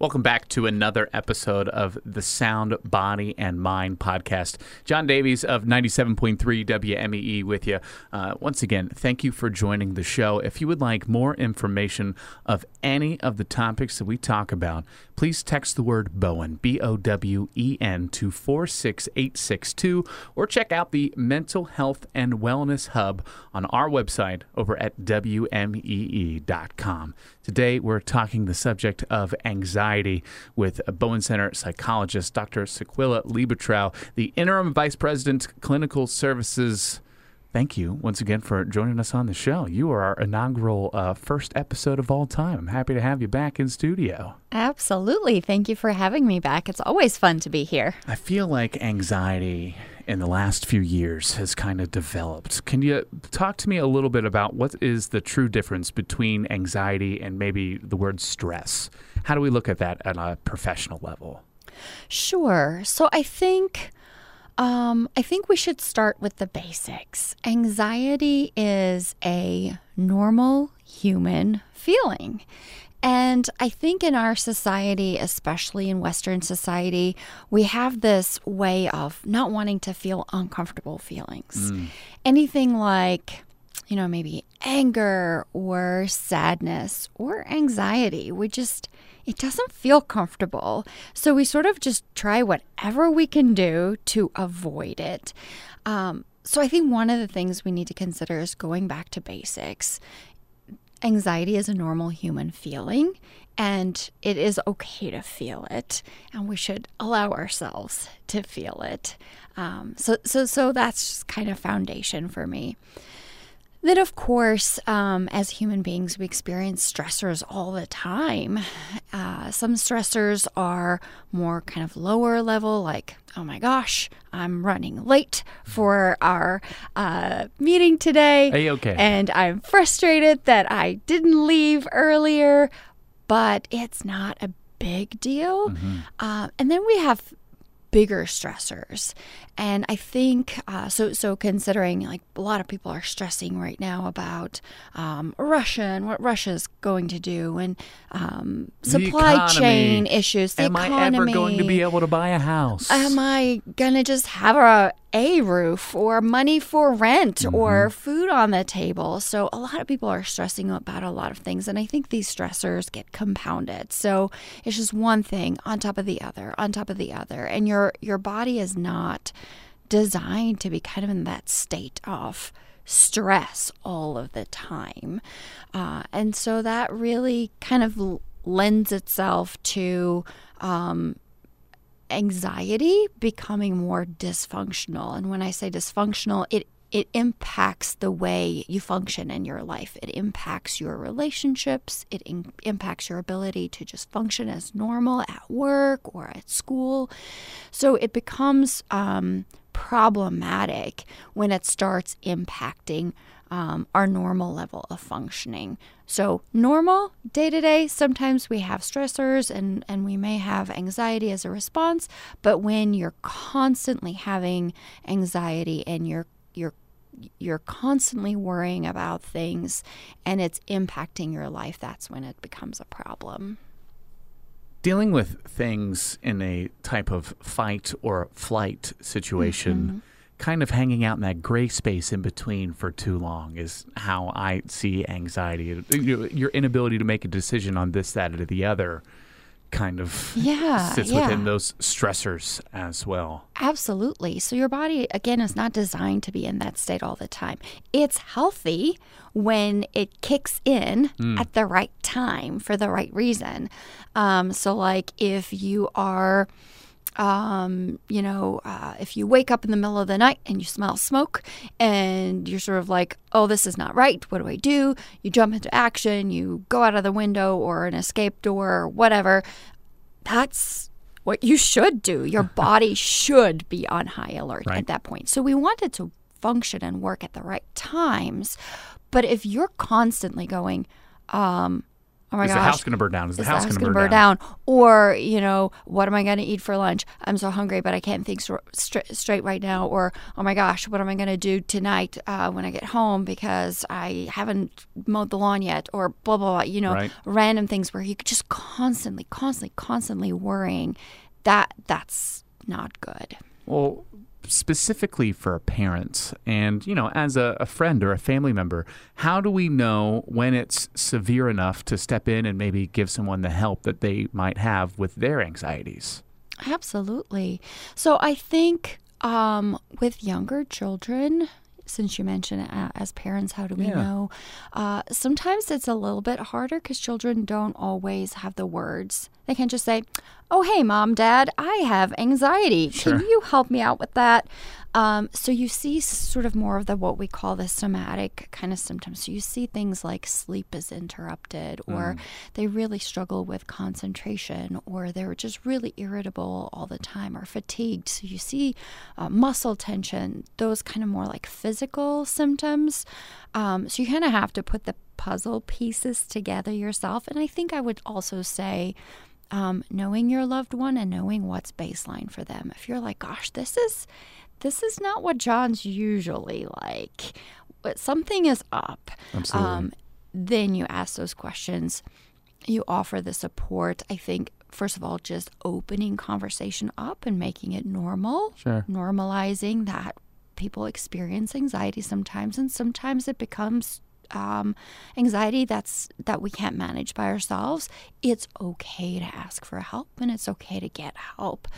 Welcome back to another episode of the Sound Body and Mind podcast. John Davies of 97.3 WMEE with you. Uh, once again, thank you for joining the show. If you would like more information of any of the topics that we talk about, please text the word Bowen, B O W E N, to 46862 or check out the Mental Health and Wellness Hub on our website over at WMEE.com. Today, we're talking the subject of anxiety with Bowen Center psychologist Dr. Sequila Liebetrau, the interim vice president, clinical services. Thank you once again for joining us on the show. You are our inaugural uh, first episode of all time. I'm happy to have you back in studio. Absolutely. Thank you for having me back. It's always fun to be here. I feel like anxiety in the last few years has kind of developed. Can you talk to me a little bit about what is the true difference between anxiety and maybe the word stress? How do we look at that at a professional level? Sure. So I think um, I think we should start with the basics. Anxiety is a normal human feeling. And I think in our society, especially in Western society, we have this way of not wanting to feel uncomfortable feelings. Mm. Anything like, you know, maybe anger or sadness or anxiety, we just, it doesn't feel comfortable. So we sort of just try whatever we can do to avoid it. Um, so I think one of the things we need to consider is going back to basics anxiety is a normal human feeling and it is okay to feel it and we should allow ourselves to feel it. Um, so so so that's kind of foundation for me then, of course, um, as human beings, we experience stressors all the time. Uh, some stressors are more kind of lower level, like, oh my gosh, I'm running late for our uh, meeting today. You okay? And I'm frustrated that I didn't leave earlier, but it's not a big deal. Mm-hmm. Uh, and then we have bigger stressors. And I think uh, so. So considering like a lot of people are stressing right now about um, Russia and what Russia's going to do, and um, supply chain issues. The Am economy. I ever going to be able to buy a house? Am I gonna just have a a roof or money for rent mm-hmm. or food on the table. So a lot of people are stressing about a lot of things and I think these stressors get compounded. So it's just one thing on top of the other, on top of the other and your your body is not designed to be kind of in that state of stress all of the time. Uh, and so that really kind of lends itself to um, anxiety becoming more dysfunctional. And when I say dysfunctional, it it impacts the way you function in your life. It impacts your relationships. It in- impacts your ability to just function as normal at work or at school. So it becomes um, problematic when it starts impacting um, our normal level of functioning. So, normal day to day, sometimes we have stressors and, and we may have anxiety as a response, but when you're constantly having anxiety and you're you're you're constantly worrying about things and it's impacting your life, that's when it becomes a problem. Dealing with things in a type of fight or flight situation. Mm-hmm kind of hanging out in that gray space in between for too long is how I see anxiety. Your inability to make a decision on this, that, or the other kind of yeah, sits yeah. within those stressors as well. Absolutely. So your body again is not designed to be in that state all the time. It's healthy when it kicks in mm. at the right time for the right reason. Um, so like if you are um, you know, uh, if you wake up in the middle of the night and you smell smoke and you're sort of like, oh, this is not right. What do I do? You jump into action, you go out of the window or an escape door or whatever. That's what you should do. Your body should be on high alert right. at that point. So we want it to function and work at the right times. But if you're constantly going, um, oh my is gosh, the house going to burn down? Is the is house house going to gonna burn, down? Or, you know, what am I going to eat for lunch? I'm so hungry, but I can't think str- straight right now. Or, oh my gosh, what am I going to do tonight uh, when I get home because I haven't mowed the lawn yet? Or blah, blah, blah. You know, Right. random things where you could just constantly, constantly, constantly worrying. That That's not good. Well, specifically for parents and, you know, as a, a friend or a family member, how do we know when it's severe enough to step in and maybe give someone the help that they might have with their anxieties? Absolutely. So I think um, with younger children, since you mentioned uh, as parents, how do we Yeah. know? Uh, sometimes it's a little bit harder because children don't always have the words. They can't just say, "Oh, hey, mom, dad, I have anxiety. Sure. Can you help me out with that?" Um, so you see sort of more of the what we call the somatic kind of symptoms. So you see things like sleep is interrupted, or they really struggle with concentration, or they're just really irritable all the time, or fatigued. So you see uh, muscle tension, those kind of more like physical symptoms. Um, so you kind of have to put the puzzle pieces together yourself. And I think I would also say, um, knowing your loved one and knowing what's baseline for them. If you're like, gosh, this is this is not what John's usually like, but something is up. Absolutely. Um, then you ask those questions. You offer the support. I think first of all, just opening conversation up and making it normal. Sure. Normalizing that people experience anxiety sometimes, and sometimes it becomes um, anxiety that's that we can't manage by ourselves. It's okay to ask for help, and it's okay to get help.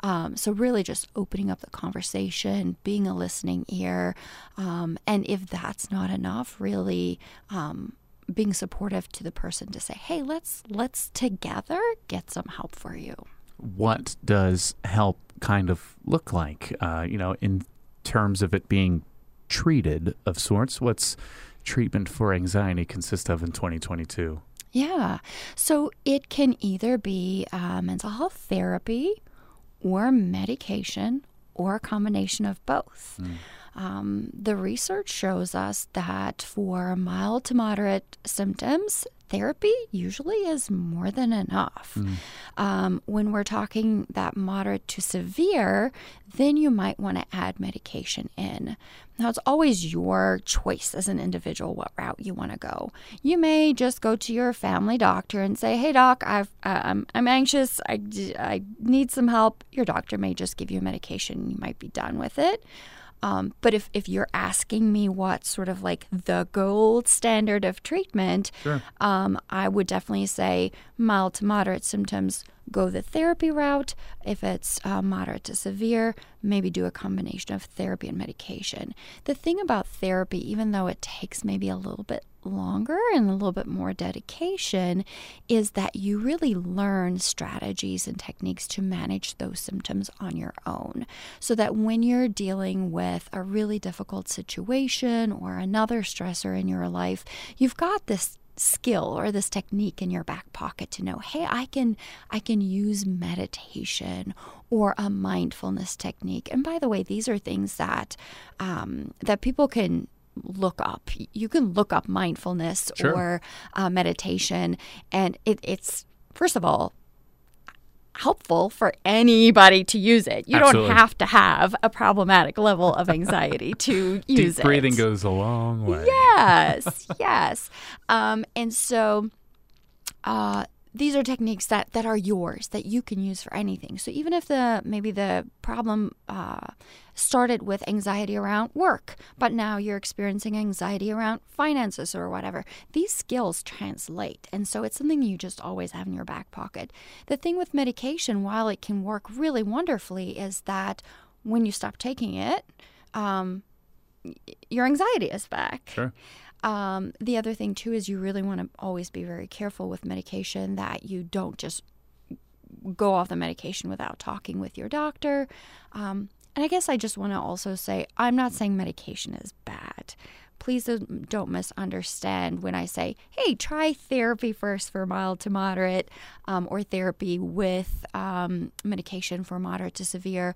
Um, so really, just opening up the conversation, being a listening ear, um, and if that's not enough, really. Um, being supportive to the person to say, "Hey, let's let's together get some help for you." what does help kind of look like? Uh, you know, in terms of it being treated of sorts, what's treatment for anxiety consist of in 2022? Yeah. So it can either be uh, mental health therapy or medication or a combination of both. Um, the research shows us that for mild to moderate symptoms, therapy usually is more than enough. Um, when we're talking that moderate to severe, then you might want to add medication in. Now, it's always your choice as an individual what route you want to go. You may just go to your family doctor and say, "Hey, doc, I've, uh, I'm, I'm anxious. I, I need some help." Your doctor may just give you medication. You might be done with it. Um, but if, if you're asking me what sort of like the gold standard of treatment, Sure. um, I would definitely say mild to moderate symptoms, go the therapy route. If it's uh, moderate to severe, maybe do a combination of therapy and medication. The thing about therapy, even though it takes maybe a little bit longer and a little bit more dedication, is that you really learn strategies and techniques to manage those symptoms on your own. So that when you're dealing with a really difficult situation or another stressor in your life, you've got this skill or this technique in your back pocket to know hey i can i can use meditation or a mindfulness technique and by the way these are things that um, that people can look up you can look up mindfulness Sure. or uh, meditation and it, it's first of all helpful for anybody to use it you Absolutely. don't have to have a problematic level of anxiety to use it. Deep breathing goes a long way. yes yes um, and so uh, these are techniques that, that are yours that you can use for anything. So even if the maybe the problem uh, started with anxiety around work but now you're experiencing anxiety around finances or whatever these skills translate. And so it's something you just always have in your back pocket. The thing with medication while it can work really wonderfully is that when you stop taking it um, your anxiety is back. Sure. Um, the other thing too is you really want to always be very careful with medication that you don't just go off the medication without talking with your doctor. Um, and I guess I just want to also say I'm not saying medication is bad. Please don't misunderstand when I say, hey, try therapy first for mild to moderate um, or therapy with um, medication for moderate to severe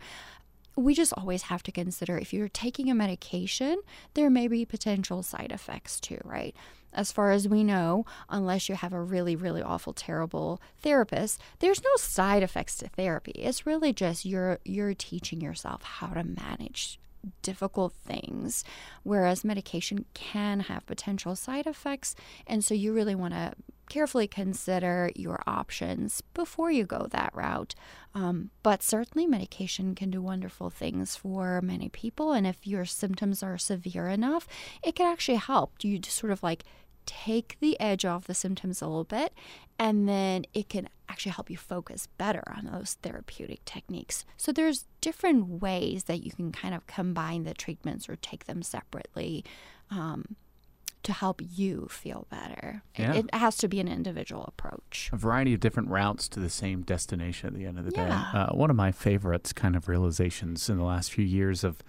we just always have to consider if you're taking a medication, there may be potential side effects too, right? as far as we know, unless you have a really, really awful, terrible therapist, there's no side effects to therapy. It's really just you're you're teaching yourself how to manage difficult things, whereas medication can have potential side effects. And so you really want to carefully consider your options before you go that route. Um, but certainly, medication can do wonderful things for many people. And if your symptoms are severe enough, it can actually help you to sort of like take the edge off the symptoms a little bit, and then it can actually help you focus better on those therapeutic techniques. So there's different ways that you can kind of combine the treatments or take them separately. Um, to help you feel better. Yeah. It, it, has to be an individual approach. A variety of different routes to the same destination at the end of the yeah. day. Uh, one of my favorites kind of realizations in the last few years of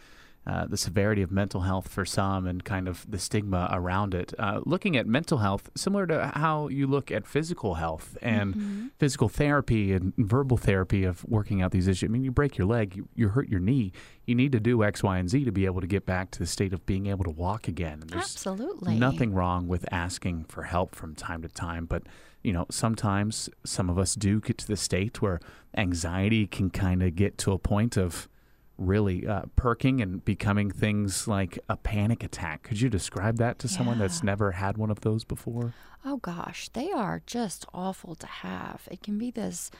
uh, the severity of mental health for some and kind of the stigma around it. Uh, looking at mental health, similar to how you look at physical health and mm-hmm. physical therapy and verbal therapy of working out these issues. I mean, you break your leg, you, you hurt your knee, you need to do X, Y, and Z to be able to get back to the state of being able to walk again. And there's Absolutely. nothing wrong with asking for help from time to time, but you know, sometimes some of us do get to the state where anxiety can kind of get to a point of really uh, perking and becoming things like a panic attack. Could you describe that to someone that's never had one of those before? Oh gosh, they are just awful to have. It can be this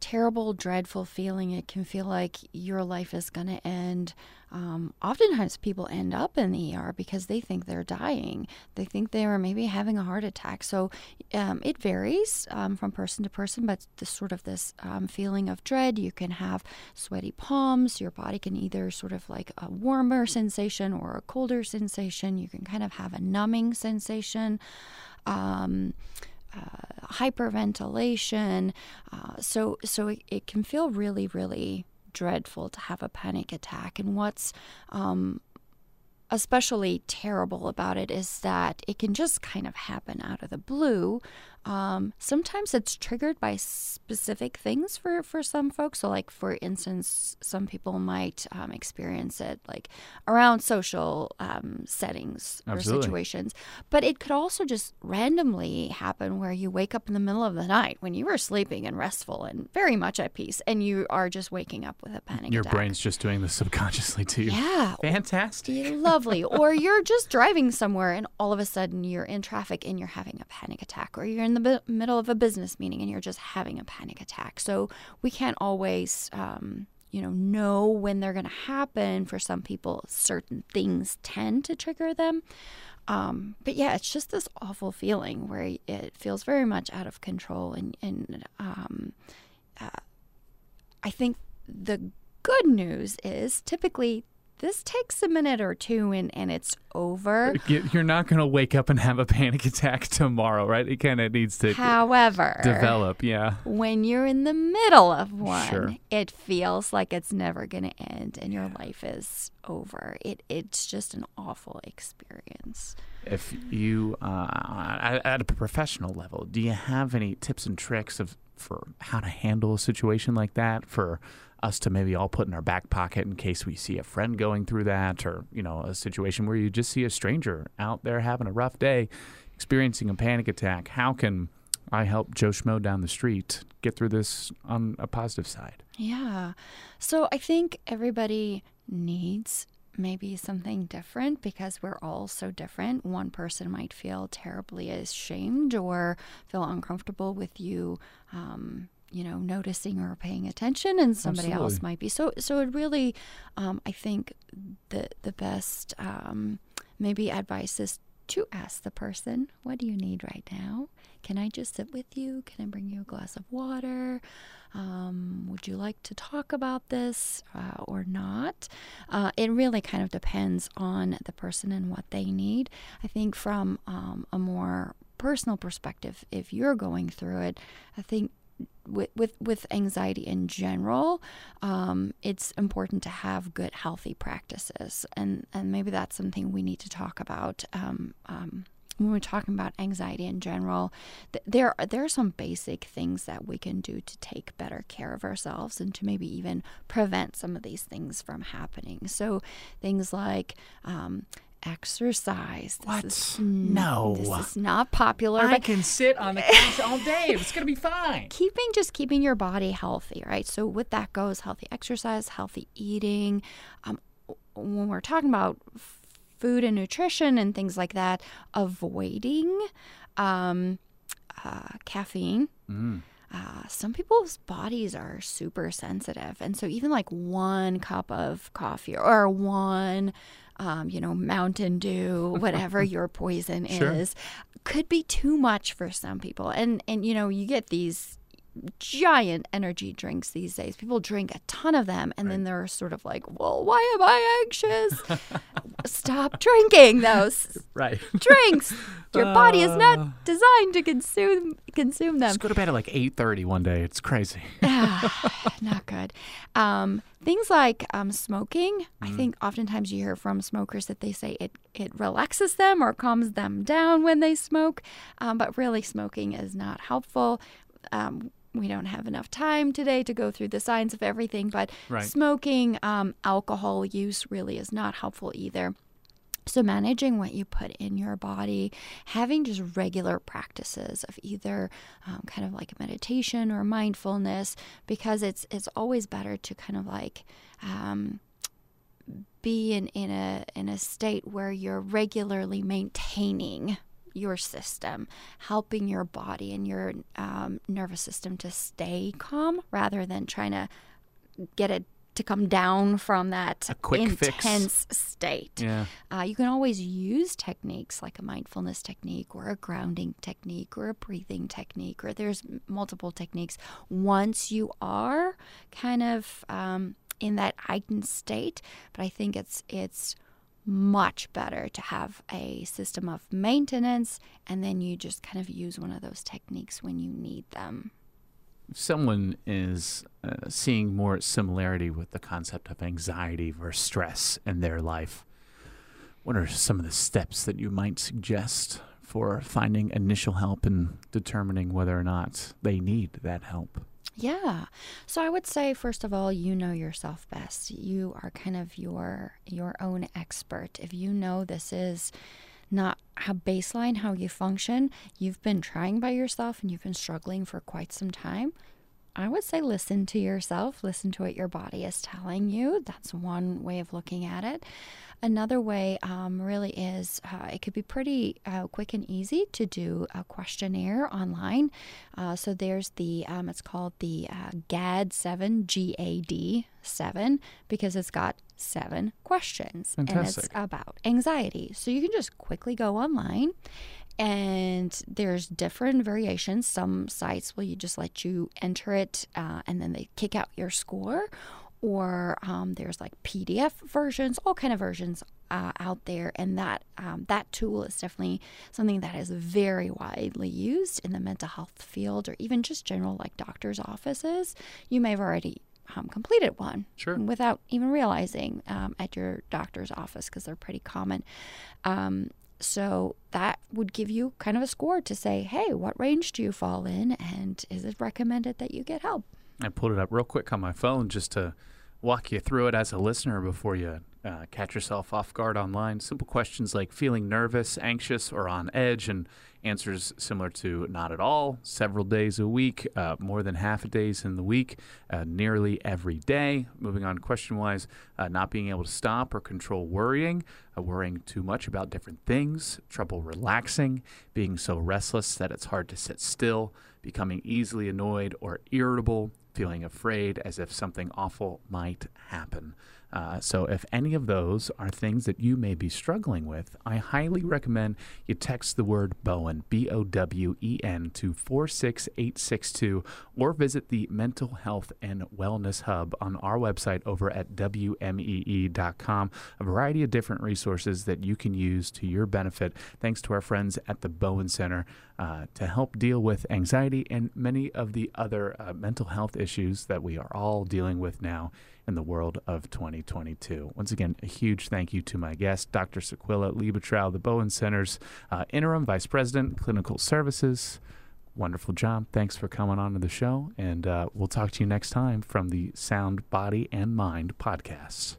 terrible, dreadful feeling. It can feel like your life is going to end. Um, oftentimes, people end up in the ER because they think they're dying. They think they are maybe having a heart attack. So um, it varies um, from person to person, but this sort of this um, feeling of dread. You can have sweaty palms. Your body can either sort of like a warmer sensation or a colder sensation. You can kind of have a numbing sensation. Um, uh, hyperventilation. Uh, so so it, it can feel really really dreadful to have a panic attack. And what's um, especially terrible about it is that it can just kind of happen out of the blue. Um, sometimes it's triggered by specific things for, for some folks. So, like for instance, some people might um, experience it like around social um, settings or Absolutely. situations. But it could also just randomly happen where you wake up in the middle of the night when you were sleeping and restful and very much at peace, and you are just waking up with a panic Your attack. brain's just doing this subconsciously to you. yeah, Fantastic. lovely. or you're just driving somewhere and all of a sudden you're in traffic and you're having a panic attack, or you're in the bi- middle of a business meeting and you're just having a panic attack. So we can't always, um, you know, know when they're going to happen. For some people, certain things tend to trigger them. Um, but yeah, it's just this awful feeling where it feels very much out of control, and and um, uh, I think the good news is typically this takes a minute or two and, and it's over. You- You're not going to wake up and have a panic attack tomorrow, right? It kind of needs to However, develop. Yeah. when you're in the middle of one, Sure. it feels like it's never going to end and your life is over. It it's just an awful experience. If you, uh, at a professional level, do you have any tips and tricks of for how to handle a situation like that? For us to maybe all put in our back pocket in case we see a friend going through that, or you know, a situation where you just see a stranger out there having a rough day, experiencing a panic attack. How can I help Joe Schmo down the street get through this on a positive side? Yeah. So I think everybody needs maybe something different because we're all so different. One person might feel terribly ashamed or feel uncomfortable with you. Um, you know, noticing or paying attention, and somebody else might be. So, so it really, um, I think, the the best um, maybe advice is to ask the person, "What do you need right now? Can I just sit with you? Can I bring you a glass of water? Um, would you like to talk about this uh, or not? Uh, it really kind of depends on the person and what they need. I think from um, a more personal perspective, if you're going through it, I think with with, with anxiety in general, um, it's important to have good, healthy practices, and and maybe that's something we need to talk about. Um, um, when we're talking about anxiety in general, th- there there are some basic things that we can do to take better care of ourselves and to maybe even prevent some of these things from happening. So things like um, exercise. This What? Is, No. This is not popular, I but can sit on the couch all day. It's gonna be fine. keeping just keeping your body healthy, right? So with that goes healthy exercise, healthy eating. Um, when we're talking about food and nutrition and things like that, avoiding um, uh, caffeine. Uh, some people's bodies are super sensitive, and so even like one cup of coffee or one, um, you know, Mountain Dew, whatever your poison Sure. is, could be too much for some people. And and you know, you get these giant energy drinks these days. People drink a ton of them, and then they're sort of like, "Well, why am I anxious?" Stop drinking those Right. drinks. Your body is Uh. not designed to consume consume them. Just go to bed at like eight thirty one day. It's crazy. not good. Um, things like um, smoking. Mm. I think oftentimes you hear from smokers that they say it it relaxes them or calms them down when they smoke, um, but really smoking is not helpful. Um, we don't have enough time today to go through the science of everything, but Right. smoking, um, alcohol use really is not helpful either. So, managing what you put in your body, having just regular practices of either um, kind of like meditation or mindfulness, because it's it's always better to kind of like um, be in, in a in a state where you're regularly maintaining your system, helping your body and your um, nervous system to stay calm rather than trying to get it to come down from that A quick fix. intense state. Yeah. Uh, you can always use techniques like a mindfulness technique or a grounding technique or a breathing technique, or there's multiple techniques. Once you are kind of um, in that heightened state, but I think it's it's much better to have a system of maintenance and then you just kind of use one of those techniques when you need them. If someone is uh, seeing more similarity with the concept of anxiety versus stress in their life, what are some of the steps that you might suggest for finding initial help and determining whether or not they need that help? Yeah. So I would say first of all, you know yourself best. You are kind of your your own expert. If you know this is not how baseline how you function, you've been trying by yourself and you've been struggling for quite some time. I would say listen to yourself, listen to what your body is telling you. That's one way of looking at it. Another way um, really is uh, it could be pretty uh, quick and easy to do a questionnaire online. Uh, so there's the, um, it's called the uh, GAD7, G A D 7, because it's got seven questions and it's about anxiety. So you can just quickly go online and there's different variations some sites will you just let you enter it uh, and then they kick out your score or um, there's like pdf versions all kind of versions uh, out there and that um, that tool is definitely something that is very widely used in the mental health field or even just general like doctors offices you may have already um, completed one Sure. without even realizing um, at your doctor's office because they're pretty common. Um, so that would give you kind of a score to say, hey, what range do you fall in? And is it recommended that you get help? I pulled it up real quick on my phone just to walk you through it as a listener before you uh, catch yourself off guard online. Simple questions like feeling nervous, anxious, or on edge, and answers similar to not at all, several days a week, uh, more than half a days in the week, uh, nearly every day. Moving on question wise, uh, not being able to stop or control worrying, uh, worrying too much about different things, trouble relaxing, being so restless that it's hard to sit still, becoming easily annoyed or irritable, feeling afraid as if something awful might happen. Uh, so, if any of those are things that you may be struggling with, I highly recommend you text the word Bowen, B O W E N, to 46862 or visit the Mental Health and Wellness Hub on our website over at WMEE.com. A variety of different resources that you can use to your benefit, thanks to our friends at the Bowen Center, uh, to help deal with anxiety and many of the other uh, mental health issues that we are all dealing with now in the world of 2022. Once again, a huge thank you to my guest, Dr. Sequilla Liebetrau, the Bowen Center's uh, Interim Vice President, Clinical Services. Wonderful job. Thanks for coming on to the show. And uh, we'll talk to you next time from the Sound Body and Mind podcast.